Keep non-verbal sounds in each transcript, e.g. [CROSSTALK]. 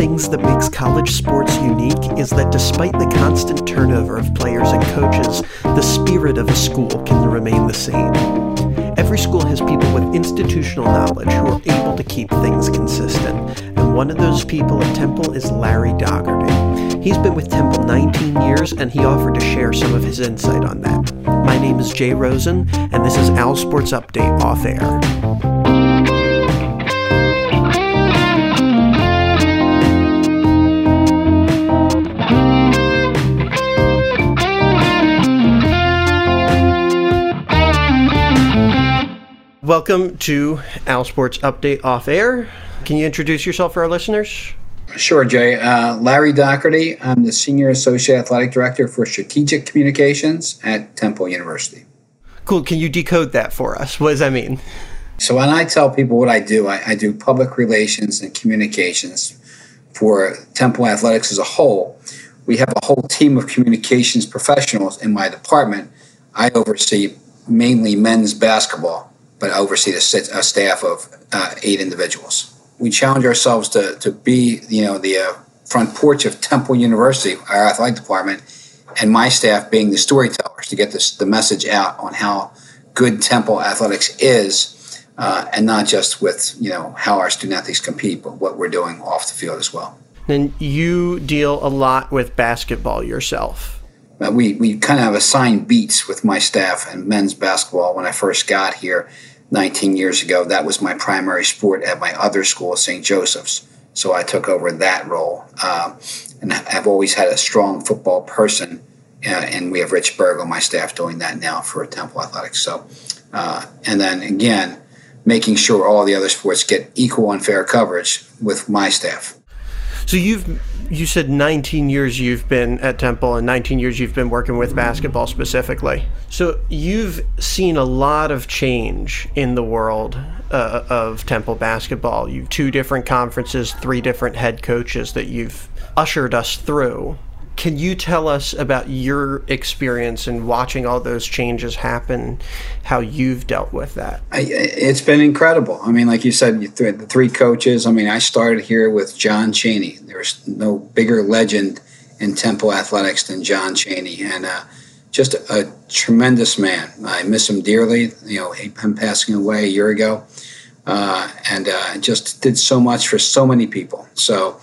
things that makes college sports unique is that despite the constant turnover of players and coaches, the spirit of a school can remain the same. Every school has people with institutional knowledge who are able to keep things consistent, and one of those people at Temple is Larry Dougherty. He's been with Temple 19 years, and he offered to share some of his insight on that. My name is Jay Rosen, and this is Owl Sports Update Off Air. Welcome to Owl Sports Update Off Air. Can you introduce yourself for our listeners? Sure, Jay. Uh, Larry Dougherty. I'm the Senior Associate Athletic Director for Strategic Communications at Temple University. Cool. Can you decode that for us? What does that mean? So, when I tell people what I do, I, I do public relations and communications for Temple Athletics as a whole. We have a whole team of communications professionals in my department. I oversee mainly men's basketball but oversee a, a staff of uh, eight individuals. We challenge ourselves to, to be, you know, the uh, front porch of Temple University, our athletic department, and my staff being the storytellers to get this, the message out on how good Temple athletics is, uh, and not just with, you know, how our student athletes compete, but what we're doing off the field as well. And you deal a lot with basketball yourself. Uh, we, we kind of have assigned beats with my staff and men's basketball when I first got here 19 years ago, that was my primary sport at my other school, St. Joseph's. So I took over that role. Uh, and I've always had a strong football person. Uh, and we have Rich Berg on my staff doing that now for Temple Athletics. So, uh, and then again, making sure all the other sports get equal and fair coverage with my staff. So you've you said 19 years you've been at Temple and 19 years you've been working with basketball specifically. So you've seen a lot of change in the world uh, of Temple basketball. You've two different conferences, three different head coaches that you've ushered us through. Can you tell us about your experience in watching all those changes happen, how you've dealt with that? I, it's been incredible. I mean, like you said, the three coaches. I mean, I started here with John Chaney. There's no bigger legend in Temple athletics than John Chaney and uh, just a, a, tremendous man. I miss him dearly. You know, him passing away a year ago, uh, and uh, just did so much for so many people. So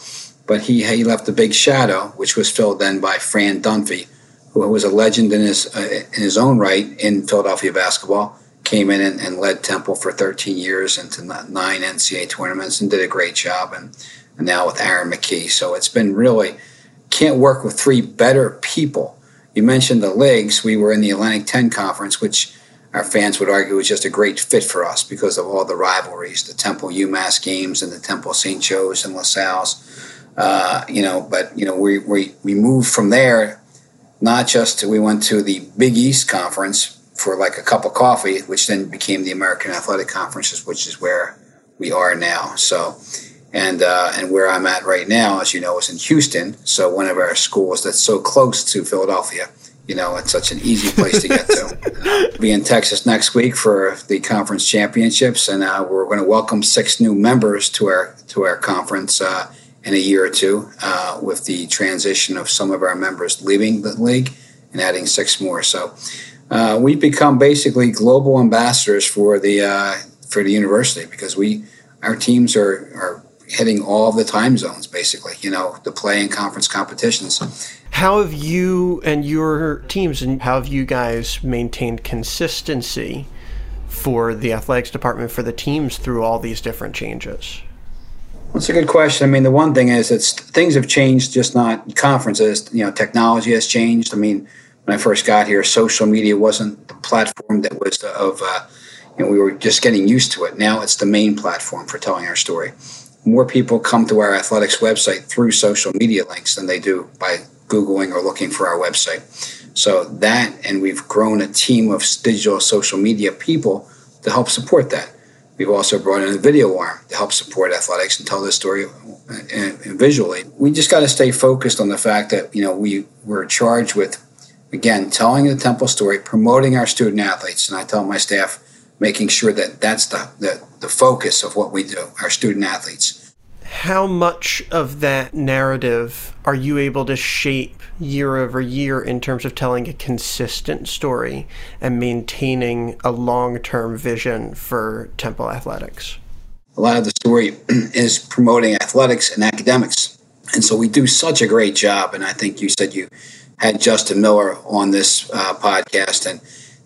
but he, he left a big shadow, which was filled then by Fran Dunphy, who was a legend in his, uh, in his own right in Philadelphia basketball. Came in and, and, led Temple for 13 years into nine NCAA tournaments and did a great job. And, and now with Aaron McKie. So it's been really, can't work with three better people. You mentioned the leagues. We were in the Atlantic 10 conference, which our fans would argue was just a great fit for us because of all the rivalries, the Temple UMass games and the Temple St. Joe's and LaSalle's. Uh, you know, but you know, we, we we moved from there. Not just we went to the Big East conference for like a cup of coffee, which then became the American Athletic Conferences, which is where we are now. So, and uh, and where I'm at right now, as you know, is in Houston. So one of our schools that's so close to Philadelphia. You know, it's such an easy place to get to. [LAUGHS] be in Texas next week for the conference championships, and uh, we're going to welcome six new members to our to our conference. Uh, in a year or two uh, with the transition of some of our members leaving the league and adding six more. So uh, we've become basically global ambassadors for the uh, for the university because we our teams are are hitting all the time zones basically. You know, to play in conference competitions. How have you and your teams and how have you guys maintained consistency for the athletics department for the teams through all these different changes? That's a good question. I mean, the one thing is it's things have changed, just not conferences. You know, technology has changed. I mean, when I first got here, social media wasn't the platform that was of. Uh, you know, we were just getting used to it. Now it's the main platform for telling our story. More people come to our athletics website through social media links than they do by googling or looking for our website. So that, and we've grown a team of digital social media people to help support that. We've also brought in a video arm to help support athletics and tell this story uh, visually. We just got to stay focused on the fact that you know we we're charged with again telling the Temple story, promoting our student athletes, and I tell my staff making sure that that's the, the, the focus of what we do, our student athletes. How much of that narrative are you able to shape year over year in terms of telling a consistent story and maintaining a long term vision for Temple athletics? A lot of the story [CLEARS THROAT] is promoting athletics and academics. And so we do such a great job. And I think you said you had Justin Miller on this uh, podcast, and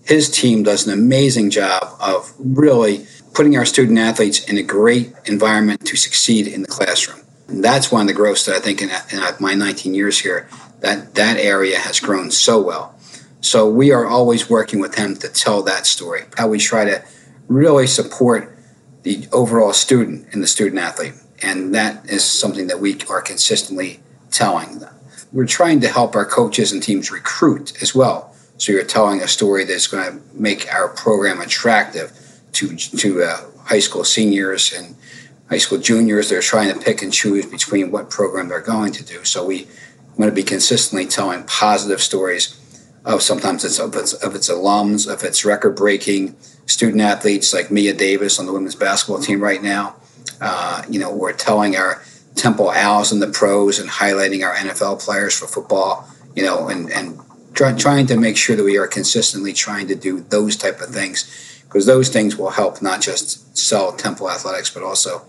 his team does an amazing job of really putting our student athletes in a great environment to succeed in the classroom. And that's one of the growths that I think in, in uh, my 19 years here, that that area has grown so well. So we are always working with them to tell that story, how we try to really support the overall student and the student athlete. And that is something that we are consistently telling them. We're trying to help our coaches and teams recruit as well. So you're telling a story that's going to make our program attractive to to uh, high school seniors and high school juniors. They're trying to pick and choose between what program they're going to do. So we want to be consistently telling positive stories of sometimes it's of its, of its alums, of its record breaking student athletes like Mia Davis on the women's basketball team right now. Uh, you know, we're telling our Temple Owls and the pros and highlighting our NFL players for football. You know, and and try, trying to make sure that we are consistently trying to do those type of things because those things will help not just sell Temple Athletics, but also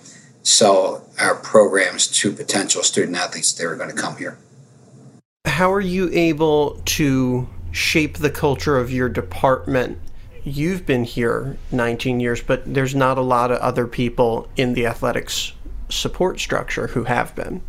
sell our programs to potential student athletes that are going to come here. How are you able to shape the culture of your department? You've been here 19 years, but there's not a lot of other people in the athletics support structure who have been.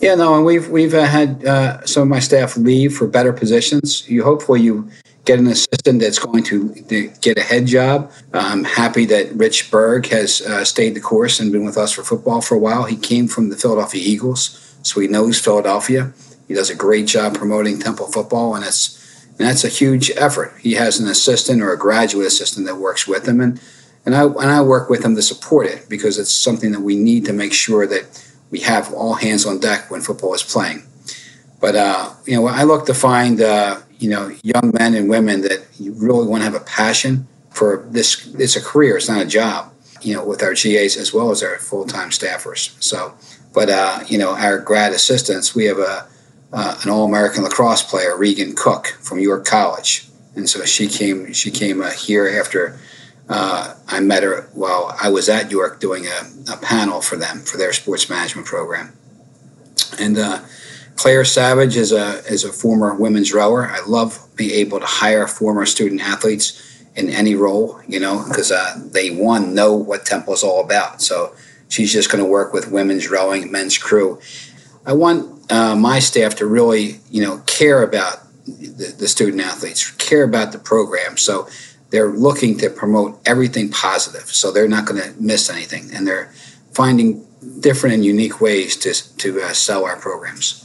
Yeah, no, and we've we've uh, had uh, some of my staff leave for better positions. You hopefully you get an assistant that's going to, to get a head job. I'm happy that Rich Berg has uh, stayed the course and been with us for football for a while. He came from the Philadelphia Eagles, so he knows Philadelphia. He does a great job promoting Temple football, and it's and that's a huge effort. He has an assistant or a graduate assistant that works with him, and and I and I work with him to support it because it's something that we need to make sure that we have all hands on deck when football is playing. But uh, you know, I look to find uh, you know young men and women that you really want to have a passion for this. It's a career. It's not a job. You know, with our GAs as well as our full time staffers. So, but uh, you know, our grad assistants, we have a uh, an All American lacrosse player, Regan Cook from York College, and so she came. She came uh, here after. Uh, I met her while I was at York doing a, a, panel for them for their sports management program. And uh, Claire Savage is a is a former women's rower. I love being able to hire former student athletes in any role, you know, because uh, they one know what Temple is all about. So she's just going to work with women's rowing, men's crew. I want uh, my staff to really, you know, care about the, the student athletes, care about the program. So they're looking to promote everything positive. So they're not going to miss anything, and they're finding different and unique ways to to uh, sell our programs.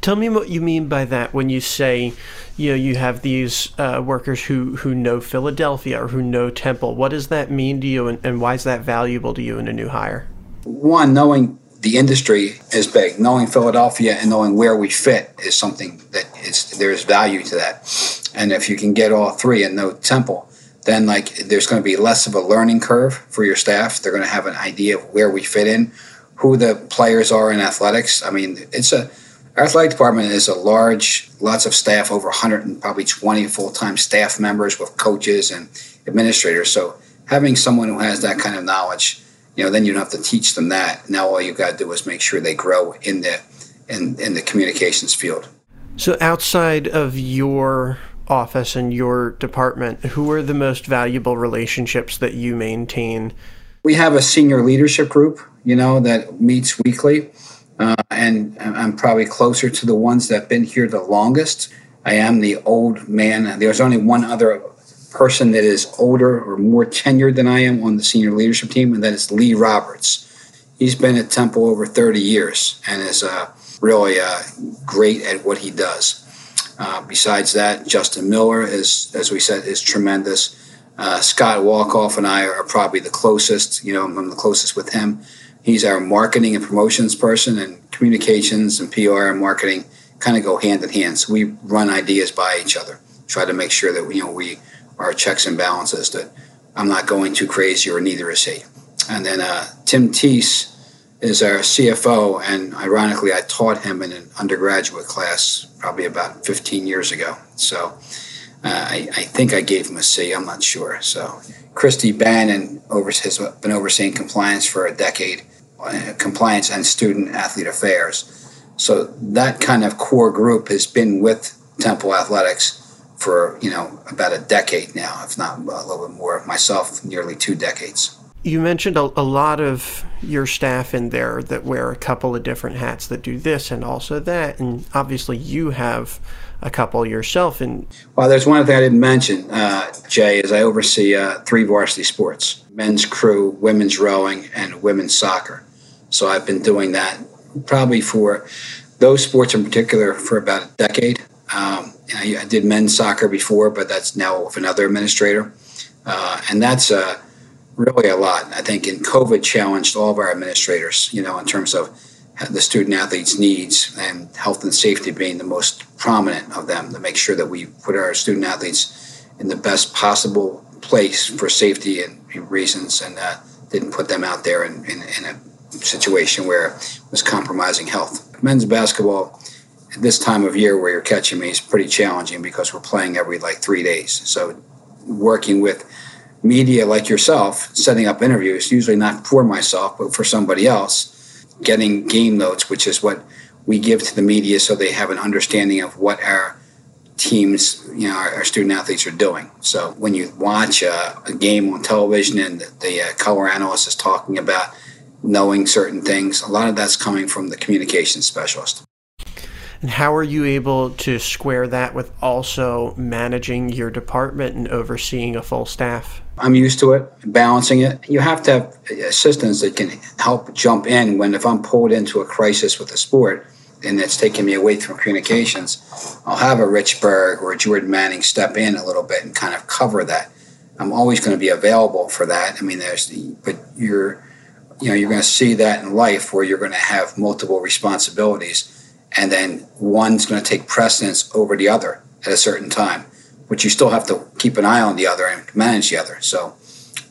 Tell me what you mean by that when you say, you know, you have these uh, workers who, who know Philadelphia or who know Temple. What does that mean to you, and, and why is that valuable to you in a new hire? One, knowing the industry is big. Knowing Philadelphia and knowing where we fit is something that is there's value to that. And if you can get all three and know Temple, then like there's going to be less of a learning curve for your staff. They're going to have an idea of where we fit in, who the players are in athletics. I mean, it's a our athletic department is a large, lots of staff, over 100 and probably 20 full-time staff members with coaches and administrators. So having someone who has that kind of knowledge, you know, then you don't have to teach them that. Now all you've got to do is make sure they grow in the in, in the communications field. So outside of your office and your department, who are the most valuable relationships that you maintain? We have a senior leadership group, you know, that meets weekly uh, and I'm probably closer to the ones that have been here the longest. I am the old man. There's only one other person that is older or more tenured than I am on the senior leadership team, and that is Lee Roberts. He's been at Temple over 30 years and is uh, really uh, great at what he does. Uh, besides that, Justin Miller is, as we said, is tremendous. Uh, Scott Walkoff and I are probably the closest. You know, I'm the closest with him. He's our marketing and promotions person, and communications and PR and marketing kind of go hand in hand. So we run ideas by each other, try to make sure that you know we are checks and balances. That I'm not going too crazy, or neither is he. And then uh, Tim Teese is our CFO, and ironically, I taught him in an undergraduate class probably about 15 years ago. So uh, I, I, think I gave him a C. I'm not sure. So Christy Bannon has been overseeing compliance for a decade, compliance and student athlete affairs. So that kind of core group has been with Temple Athletics for you know about a decade now, if not a little bit more. Myself, nearly two decades. You mentioned a, a, lot of your staff in there that wear a couple of different hats that do this and also that, and obviously you have a couple yourself. And well, there's one thing I didn't mention, uh, Jay, is I oversee uh, three varsity sports: men's crew, women's rowing, and women's soccer. So I've been doing that probably for those sports in particular for about a decade. Um, I, I, did men's soccer before, but that's now with another administrator, uh, and that's uh, really a lot. I think in COVID challenged all of our administrators, you know, in terms of the student athletes' needs and health and safety being the most prominent of them to make sure that we put our student athletes in the best possible place for safety and reasons and uh, didn't put them out there in, in, in a situation where it was compromising health. Men's basketball at this time of year where you're catching me is pretty challenging because we're playing every like three days. So working with media like yourself, setting up interviews, usually not for myself, but for somebody else, getting game notes, which is what we give to the media so they have an understanding of what our teams, you know, our, our student athletes are doing. So when you watch a, a game on television and the, the uh, color analyst is talking about knowing certain things, a lot of that's coming from the communications specialist. And how are you able to square that with also managing your department and overseeing a full staff? I'm used to it, balancing it. You have to have assistants that can help jump in when if I'm pulled into a crisis with a sport and it's taking me away from communications, I'll have a Rich Berg or a Jordan Manning step in a little bit and kind of cover that. I'm always going to be available for that. I mean, there's, but you're, you know, you're going to see that in life where you're going to have multiple responsibilities and then one's going to take precedence over the other at a certain time, but you still have to keep an eye on the other and manage the other. So,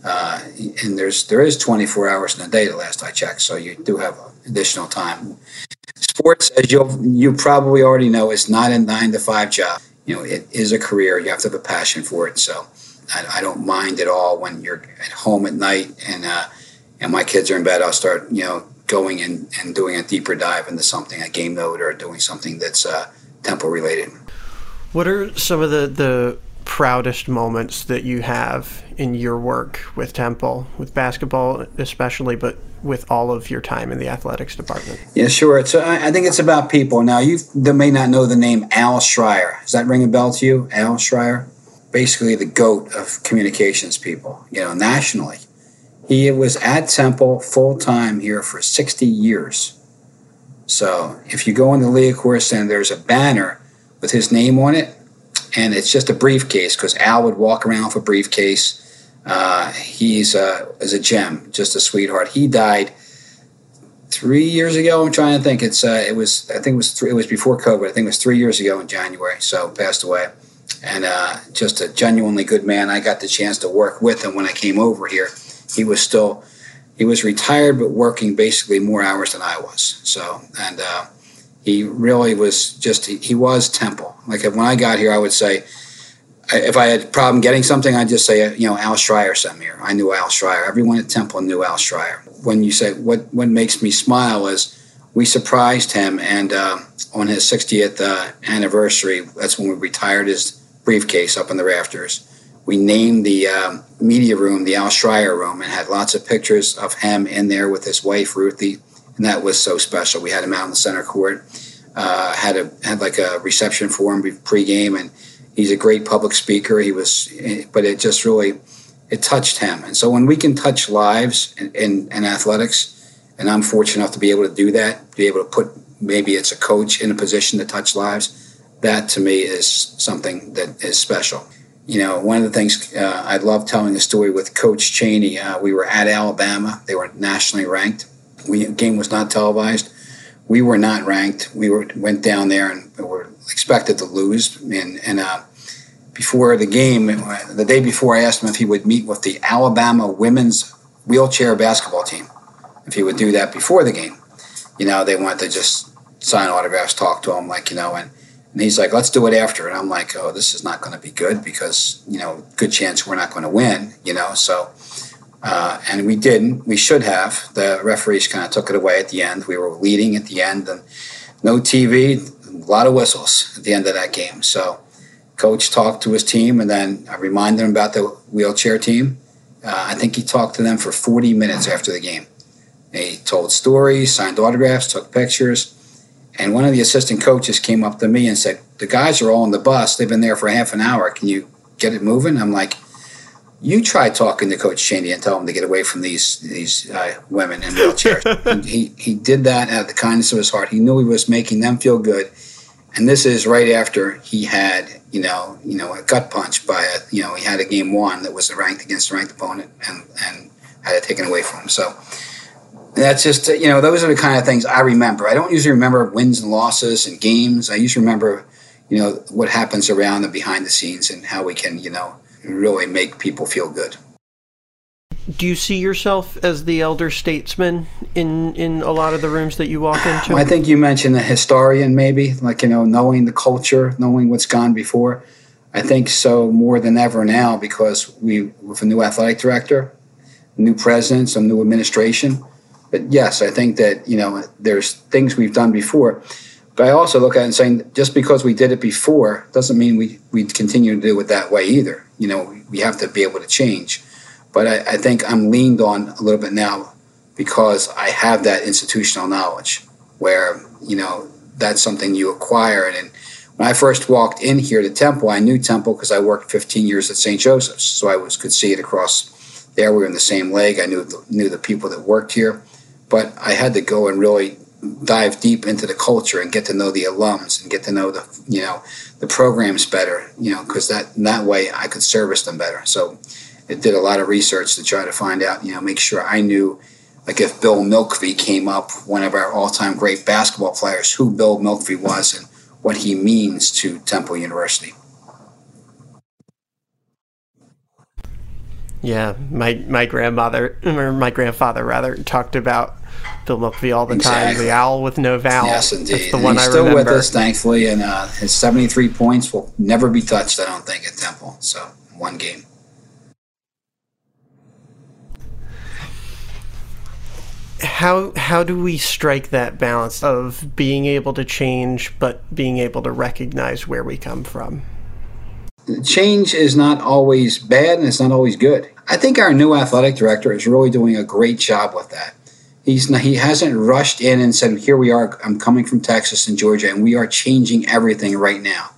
uh, and there's there is 24 hours in a day, the last I checked, so you do have additional time. Sports, as you you probably already know, is not a nine to five job. You know, it is a career. You have to have a passion for it. So, I, I don't mind at all when you're at home at night and uh, and my kids are in bed. I'll start, you know, going and, and doing a deeper dive into something, a game note, or doing something that's uh, Temple related. What are some of the, the proudest moments that you have in your work with Temple, with basketball especially, but with all of your time in the athletics department? Yeah, sure. It's, uh, I think it's about people. Now, you may not know the name Al Shrier. Does that ring a bell to you, Al Shrier? Basically, the goat of communications people, you know, nationally. He was at Temple full time here for 60 years. So if you go in the Liacouras Center, there's a banner with his name on it, and it's just a briefcase because Al would walk around with a briefcase. Uh, he's uh, is a gem, just a sweetheart. He died three years ago. I'm trying to think. It's uh, it was I think it was three, it was before COVID. I think it was three years ago in January. So passed away, and uh, just a genuinely good man. I got the chance to work with him when I came over here he was still he was retired but working basically more hours than I was. So and uh, he really was just he, he, was Temple. Like when I got here, I would say if I had a problem getting something, I'd just say you know Al Shrier sent me here. I knew Al Shrier. Everyone at Temple knew Al Shrier. When you say what what makes me smile is we surprised him and uh, on his 60th uh, anniversary, that's when we retired his briefcase up in the rafters we named the um, media room the Al Shrier room and had lots of pictures of him in there with his wife Ruthie, and that was so special. We had him out in the center court, uh, had a had like a reception for him pregame, and he's a great public speaker. He was, but it just really it touched him, and so when we can touch lives in, in, in athletics, and I'm fortunate enough to be able to do that, be able to put maybe it's a coach in a position to touch lives. That to me is something that is special you know, one of the things uh, I love telling the story with Coach Chaney. Uh, we were at Alabama; they were nationally ranked. We game was not televised. We were not ranked. We were went down there and were expected to lose. And, and uh, before the game, the day before, I asked him if he would meet with the Alabama women's wheelchair basketball team. if he would do that before the game. You know, they wanted to just sign autographs, talk to him, like, you know, and, and he's like, let's do it after. And I'm like, oh, this is not going to be good because, you know, good chance we're not going to win, you know. So, uh, and we didn't. We should have. The referees kind of took it away at the end. We were leading at the end and no TV, a lot of whistles at the end of that game. So, coach talked to his team and then I reminded him about the wheelchair team. Uh, I think he talked to them for 40 minutes after the game. He told stories, signed autographs, took pictures. And one of the assistant coaches came up to me and said, The guys are all on the bus. They've been there for half an hour. Can you get it moving? I'm like, You try talking to Coach Chaney and tell him to get away from these these uh, women in wheelchairs. [LAUGHS] he, he did that out of the kindness of his heart. He knew he was making them feel good. And this is right after he had, you know, you know, a gut punch by a, you know, he had a game one that was ranked against a ranked opponent and, and had it taken away from him. So, that's just you know those are the kind of things I remember. I don't usually remember wins and losses and games. I usually remember you know what happens around the behind the scenes and how we can you know really make people feel good. Do you see yourself as the elder statesman in in a lot of the rooms that you walk into? I think you mentioned a historian, maybe like you know knowing the culture, knowing what's gone before. I think so more than ever now because we with a new athletic director, new president, some new administration but yes, I think that you know there's things we've done before. But I also look at it and saying just because we did it before doesn't mean we we continue to do it that way either. You know, we have to be able to change. But I, I think I'm leaned on a little bit now because I have that institutional knowledge where you know that's something you acquire. And when I first walked in here to Temple, I knew Temple because I worked 15 years at St. Joseph's, so I was could see it across there. We were in the same leg. I knew the, knew the people that worked here but I had to go and really dive deep into the culture and get to know the alums and get to know the you know the programs better you know because that that way I could service them better. So it did a lot of research to try to find out you know make sure I knew like if Bill Mlkvy came up one of our all-time great basketball players who Bill Mlkvy was and what he means to Temple University. Yeah, my my grandmother or my grandfather rather talked about Bill Mlkvy all the exactly. time. The owl with no vowel. Yes, indeed. That's the and one he's I still remember. with us, thankfully, and uh, his seventy-three points will never be touched. I don't think at Temple. So one game. How how do we strike that balance of being able to change but being able to recognize where we come from? change is not always bad and it's not always good. I think our new athletic director is really doing a great job with that. He's not, he hasn't rushed in and said, "Here we are. I'm coming from Texas and Georgia, and we are changing everything right now."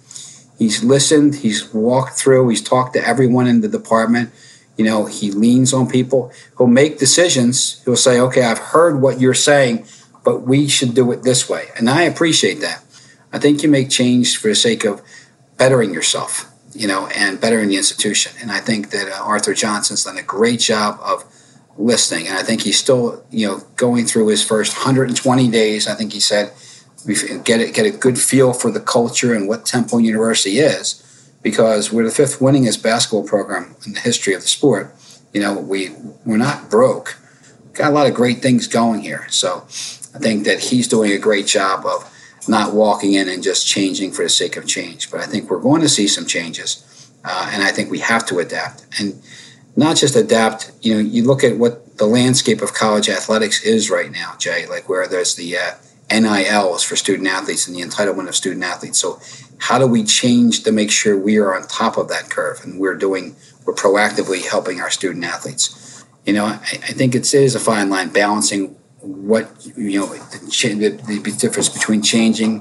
He's listened. He's walked through. He's talked to everyone in the department. You know, he leans on people. He'll make decisions. He'll say, "Okay, I've heard what you're saying, but we should do it this way," and I appreciate that. I think you make change for the sake of bettering yourself you know, and bettering the institution. And I think that uh, Arthur Johnson's done a great job of listening. And I think he's still, you know, going through his first 120 days. I think he said, we get it, get a good feel for the culture and what Temple University is, because we're the fifth winningest basketball program in the history of the sport. You know, we we're not broke. Got a lot of great things going here. So I think that he's doing a great job of not walking in and just changing for the sake of change. But I think we're going to see some changes, uh, and I think we have to adapt and not just adapt. You know, you look at what the landscape of college athletics is right now, Jay. Like where there's the uh, NILs for student athletes and the entitlement of student athletes. So how do we change to make sure we are on top of that curve and we're doing we're proactively helping our student athletes? You know, I, I think it is a fine line balancing what you know the, the, difference between changing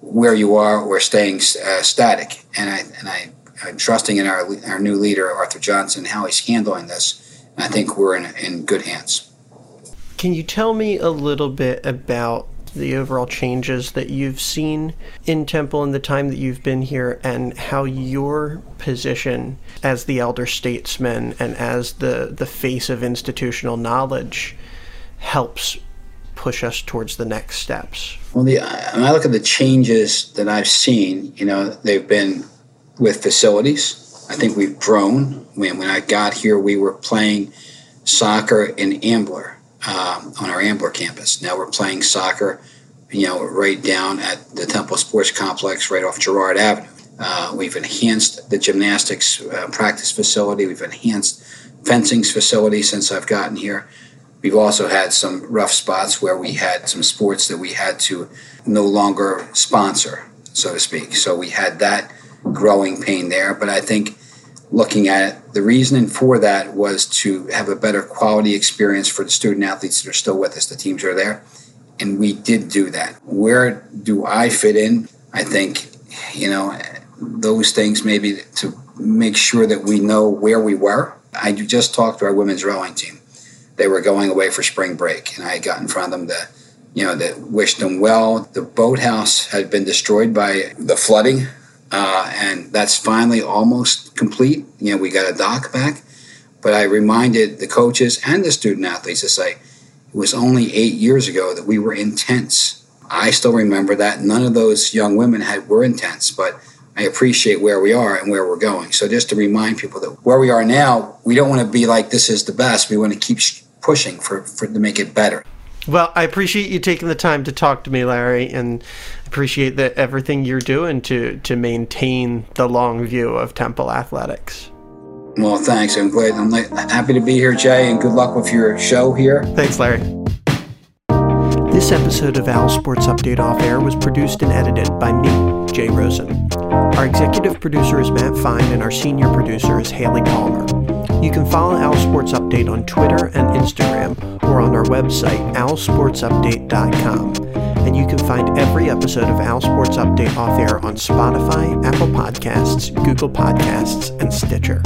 where you are or staying uh, static. And I and I I'm trusting in our our new leader Arthur Johnson how he's handling this. And I think we're in in good hands. Can you tell me a little bit about the overall changes that you've seen in Temple in the time that you've been here and how your position as the elder statesman and as the, the face of institutional knowledge helps push us towards the next steps? Well, the, when I look at the changes that I've seen, you know, they've been with facilities. I think we've grown. When, when I got here, we were playing soccer in Ambler. uh, on our Ambler campus. Now we're playing soccer, you know, right down at the Temple Sports Complex, right off Girard Avenue. Uh, we've enhanced the gymnastics uh, practice facility. We've enhanced fencing's facility since I've gotten here. We've also had some rough spots where we had some sports that we had to no longer sponsor, so to speak. So we had that growing pain there. But I think looking at it, the reasoning for that was to have a better quality experience for the student athletes that are still with us, the teams are there. And we did do that. Where do I fit in? I think, you know, those things maybe to make sure that we know where we were. I just talked to our women's rowing team. They were going away for spring break, and I got in front of them to, you know, that wished them well. The boathouse had been destroyed by the flooding, uh, and that's finally almost complete. You know, we got a dock back, but I reminded the coaches and the student athletes to say it was only eight years ago that we were in tents. I still remember that. None of those young women had were in tents, but I appreciate where we are and where we're going. So just to remind people that where we are now, we don't want to be like this is the best. We want to keep pushing for, for to make it better. Well, I appreciate you taking the time to talk to me, Larry, and appreciate that everything you're doing to to maintain the long view of Temple athletics. Well, thanks. I'm glad. I'm happy to be here, Jay, and good luck with your show here. Thanks, Larry. This episode of Owl Sports Update Off Air was produced and edited by me, Jay Rosen. Our executive producer is Matt Fine, and our senior producer is Haley Palmer. You can follow Owl Sports Update on Twitter and Instagram or on our website, owlsportsupdate.com. And you can find every episode of Owl Sports Update off air on Spotify, Apple Podcasts, Google Podcasts, and Stitcher.